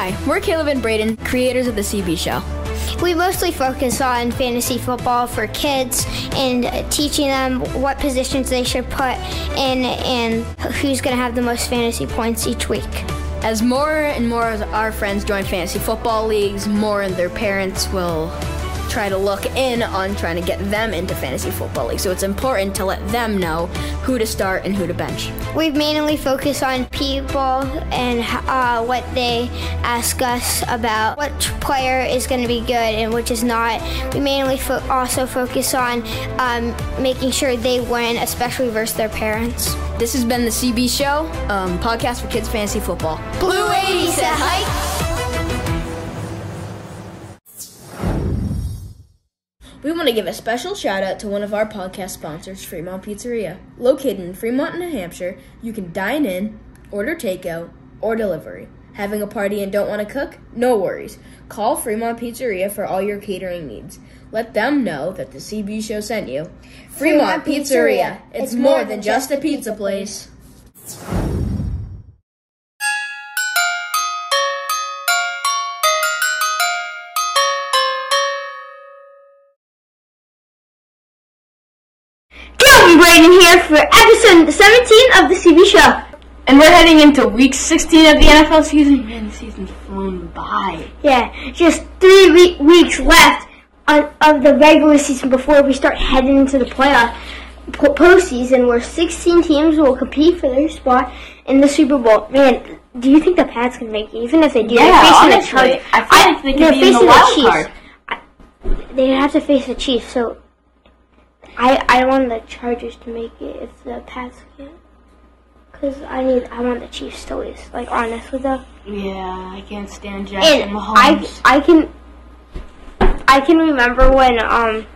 Hi, we're Caleb and Braden, creators of the CB Show. We mostly focus on fantasy football for kids and teaching them what positions they should put in and who's going to have the most fantasy points each week. As more and more of our friends join fantasy football leagues, more and their parents will try to look in on trying to get them into fantasy football league. So it's important to let them know who to start and who to bench. We've mainly focused on people and uh, what they ask us about which player is going to be good and which is not. We mainly fo- also focus on um, making sure they win, especially versus their parents. This has been the CB Show, um, podcast for kids fantasy football. Blue 80 said hike. We want to give a special shout out to one of our podcast sponsors, Fremont Pizzeria. Located in Fremont, New Hampshire, you can dine in, order takeout, or delivery. Having a party and don't want to cook? No worries. Call Fremont Pizzeria for all your catering needs. Let them know that the CB show sent you. Fremont, Pizzeria. It's more than just a pizza place. Caleb here for episode 17 of the CB show. And we're heading into week 16 of the NFL season. Man, the season's flown by. Yeah, just three we- weeks left on, of the regular season before we start heading into the playoff po- postseason, where 16 teams will compete for their spot in the Super Bowl. Man, do you think the Pats can make it? Even if they do, Yeah, they're facing honestly, the Chargers. I feel like they could they're be in the wild Chiefs. card. I, they have to face the Chiefs, so I I want the Chargers to make it if the Pats can't. Cause I need, I want the Chiefs to lose. Like honest with them. Yeah, I can't stand Jackson And I, Mahomes. I can, I can remember when um,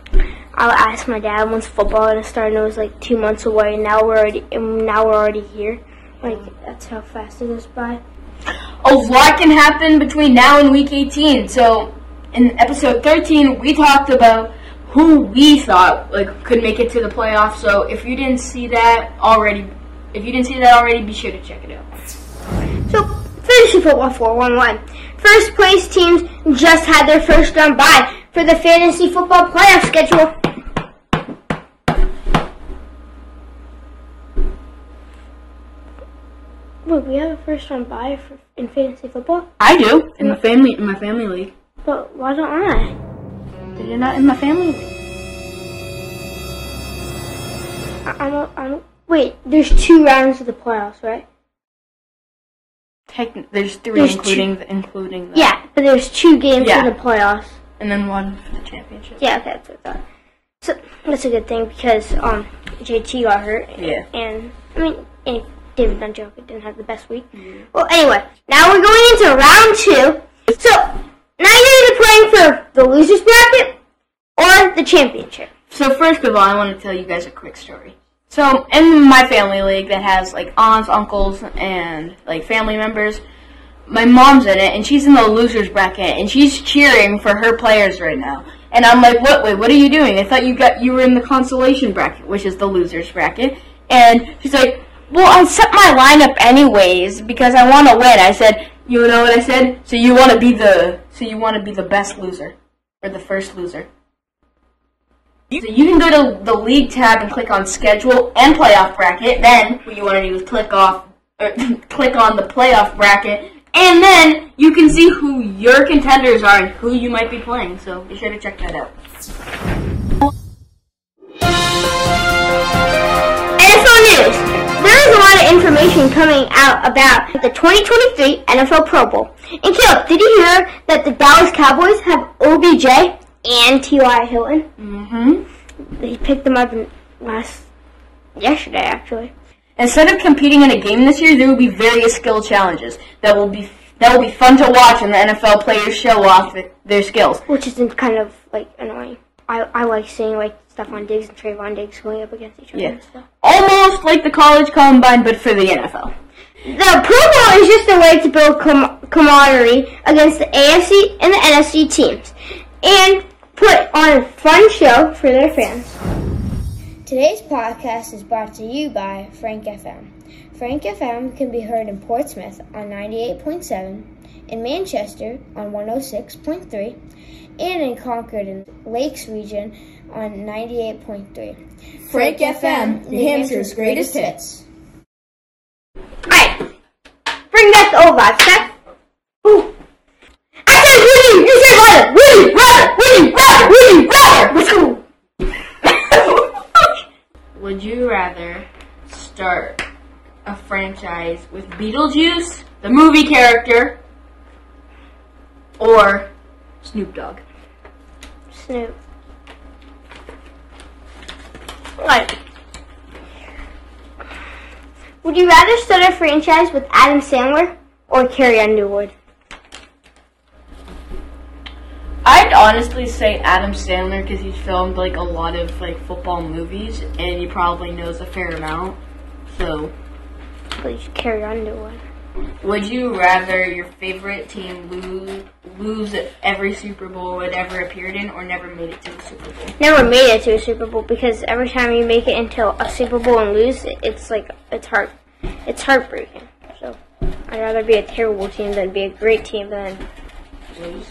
I asked my dad once football gonna start, and it was like two months away, and now we're already, and now we're already here. Like that's how fast it goes by. a lot can happen between now and week 18. So, in episode 13, we talked about who we thought like could make it to the playoffs. So, if you didn't see that already, if you didn't see that already, be sure to check it out. So fantasy football four one one. First place teams just had their first round bye for the fantasy football playoff schedule. Wait, we have a first round bye for in fantasy football, I do in my mm. family in my family league. but why don't I? You're not in my family. I- I'm, a, I'm. A, wait, there's two rounds of the playoffs, right? Techn- there's three, There's including the, including the, Yeah, but there's two games Yeah. for the playoffs. and then one for the championship. Yeah, okay, that's what I thought. So that's a good thing because um JT got hurt. Yeah. And I mean, and David Njoku didn't have the best week. Well, anyway, now we're going into round two. So now you're playing for the losers bracket or the championship. So first of all, I want to tell you guys a quick story. So in my family league that has like aunts, uncles, and like family members, my mom's in it, and she's in the losers bracket, and she's cheering for her players right now. And I'm like, what? Wait, what are you doing? I thought you got you were in the consolation bracket, which is the losers bracket. And she's like, well, I set my lineup anyways because I want to win. I said, you know what I said? So you want to be the so you want to be the best loser or the first loser. So you can go to the league tab and click on schedule and playoff bracket. Then what you want to do is click off, or er, click on the playoff bracket, and then you can see who your contenders are and who you might be playing. So be sure to check that out. NFL news. There is a lot of information coming out about the 2023 NFL Pro Bowl. And Caleb, did you hear that the Dallas Cowboys have OBJ and T.Y. Hilton? Mm-hmm. They picked them up last yesterday, actually. Instead of competing in a game this year, there will be various skill challenges that will be that will be fun to watch, and the NFL players show off their skills. Which is kind of like annoying. I, I like seeing like Stefon Diggs and Trevon Diggs going up against each other Yeah. and stuff. Almost like the college combine, but for the NFL. The Pro Bowl is just a way to build com- camaraderie against the AFC and the NFC teams and put on a fun show for their fans. Today's podcast is brought to you by Frank FM. Frank FM can be heard in Portsmouth on 98.7, in Manchester on 106.3, and in Concord in Lakes region on 98.3. Frank FM, New Hampshire's greatest hits. Alright, bring back the old vibes? Ooh. I said Woody, you said Ryder, Woody, Ryder, Woody, Ryder, Woody, Ryder. Let's go. Would you rather start a franchise with Beetlejuice, the movie character, or Snoop Dogg? Snoop. Right. Would you rather start a franchise with Adam Sandler or Carrie Underwood? I'd honestly say Adam Sandler because he's filmed like a lot of like football movies and he probably knows a fair amount. So, Please, Carrie Underwood. Would you rather your favorite team lose lose every Super Bowl it ever appeared in, or never made it to the Super Bowl? Never made it to a Super Bowl because every time you make it into a Super Bowl and lose, it's like it's heart, it's heartbreaking. So I'd rather be a terrible team than be a great team than Lose.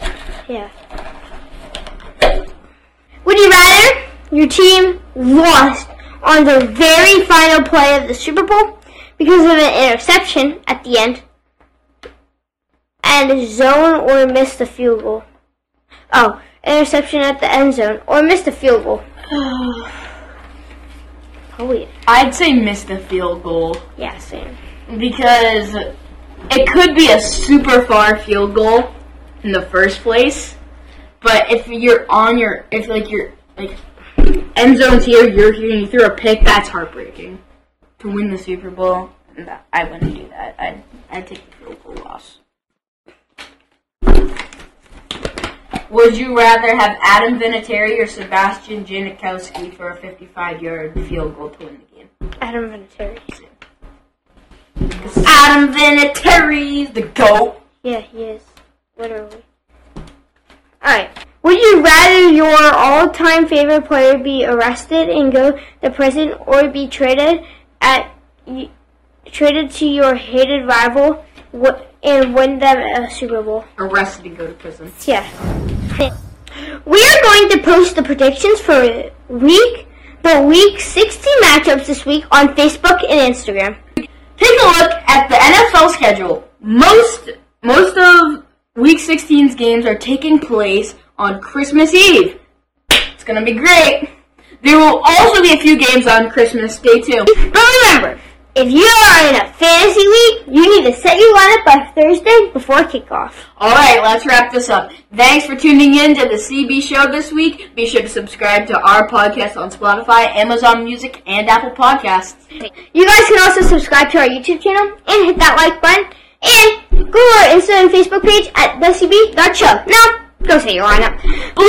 Yeah. Would you rather your team lost on the very final play of the Super Bowl because of an interception at the end and zone or miss the field goal? Oh, interception at the end zone or miss the field goal. Oh, Probably, I'd say miss the field goal yeah, same. because it could be a super far field goal in the first place, but if you're on your if like you're like end zone's here, you're here, and you threw a pick, that's heartbreaking. To win the Super Bowl, that, I wouldn't do that. I'd I'd take the field goal loss. Would you rather have Adam Vinatieri or Sebastian Janikowski for a 55-yard field goal to win the game? Adam Vinatieri. Adam Vinatieri's the GOAT. Yeah, he is. Literally. Alright. Would you rather your all-time favorite player be arrested and go to prison or be traded at traded to your hated rival and win them a Super Bowl? Arrested and go to prison. Yeah. We are going to post the predictions for week the week 16 matchups this week on Facebook and Instagram. Take a look at the NFL schedule. Most most of Week 16's games are taking place on Christmas Eve. It's gonna be great. There will also be a few games on Christmas Day too. But remember, if you are in a fantasy league, you need to set your lineup by Thursday before kickoff. Alright, let's wrap this up. Thanks for tuning in to the CB show this week. Be sure to subscribe to our podcast on Spotify, Amazon Music, and Apple Podcasts. You guys can also subscribe to our YouTube channel and hit that like button and go to our Instagram and Facebook page at thecb.show. Now, go set your lineup. Blue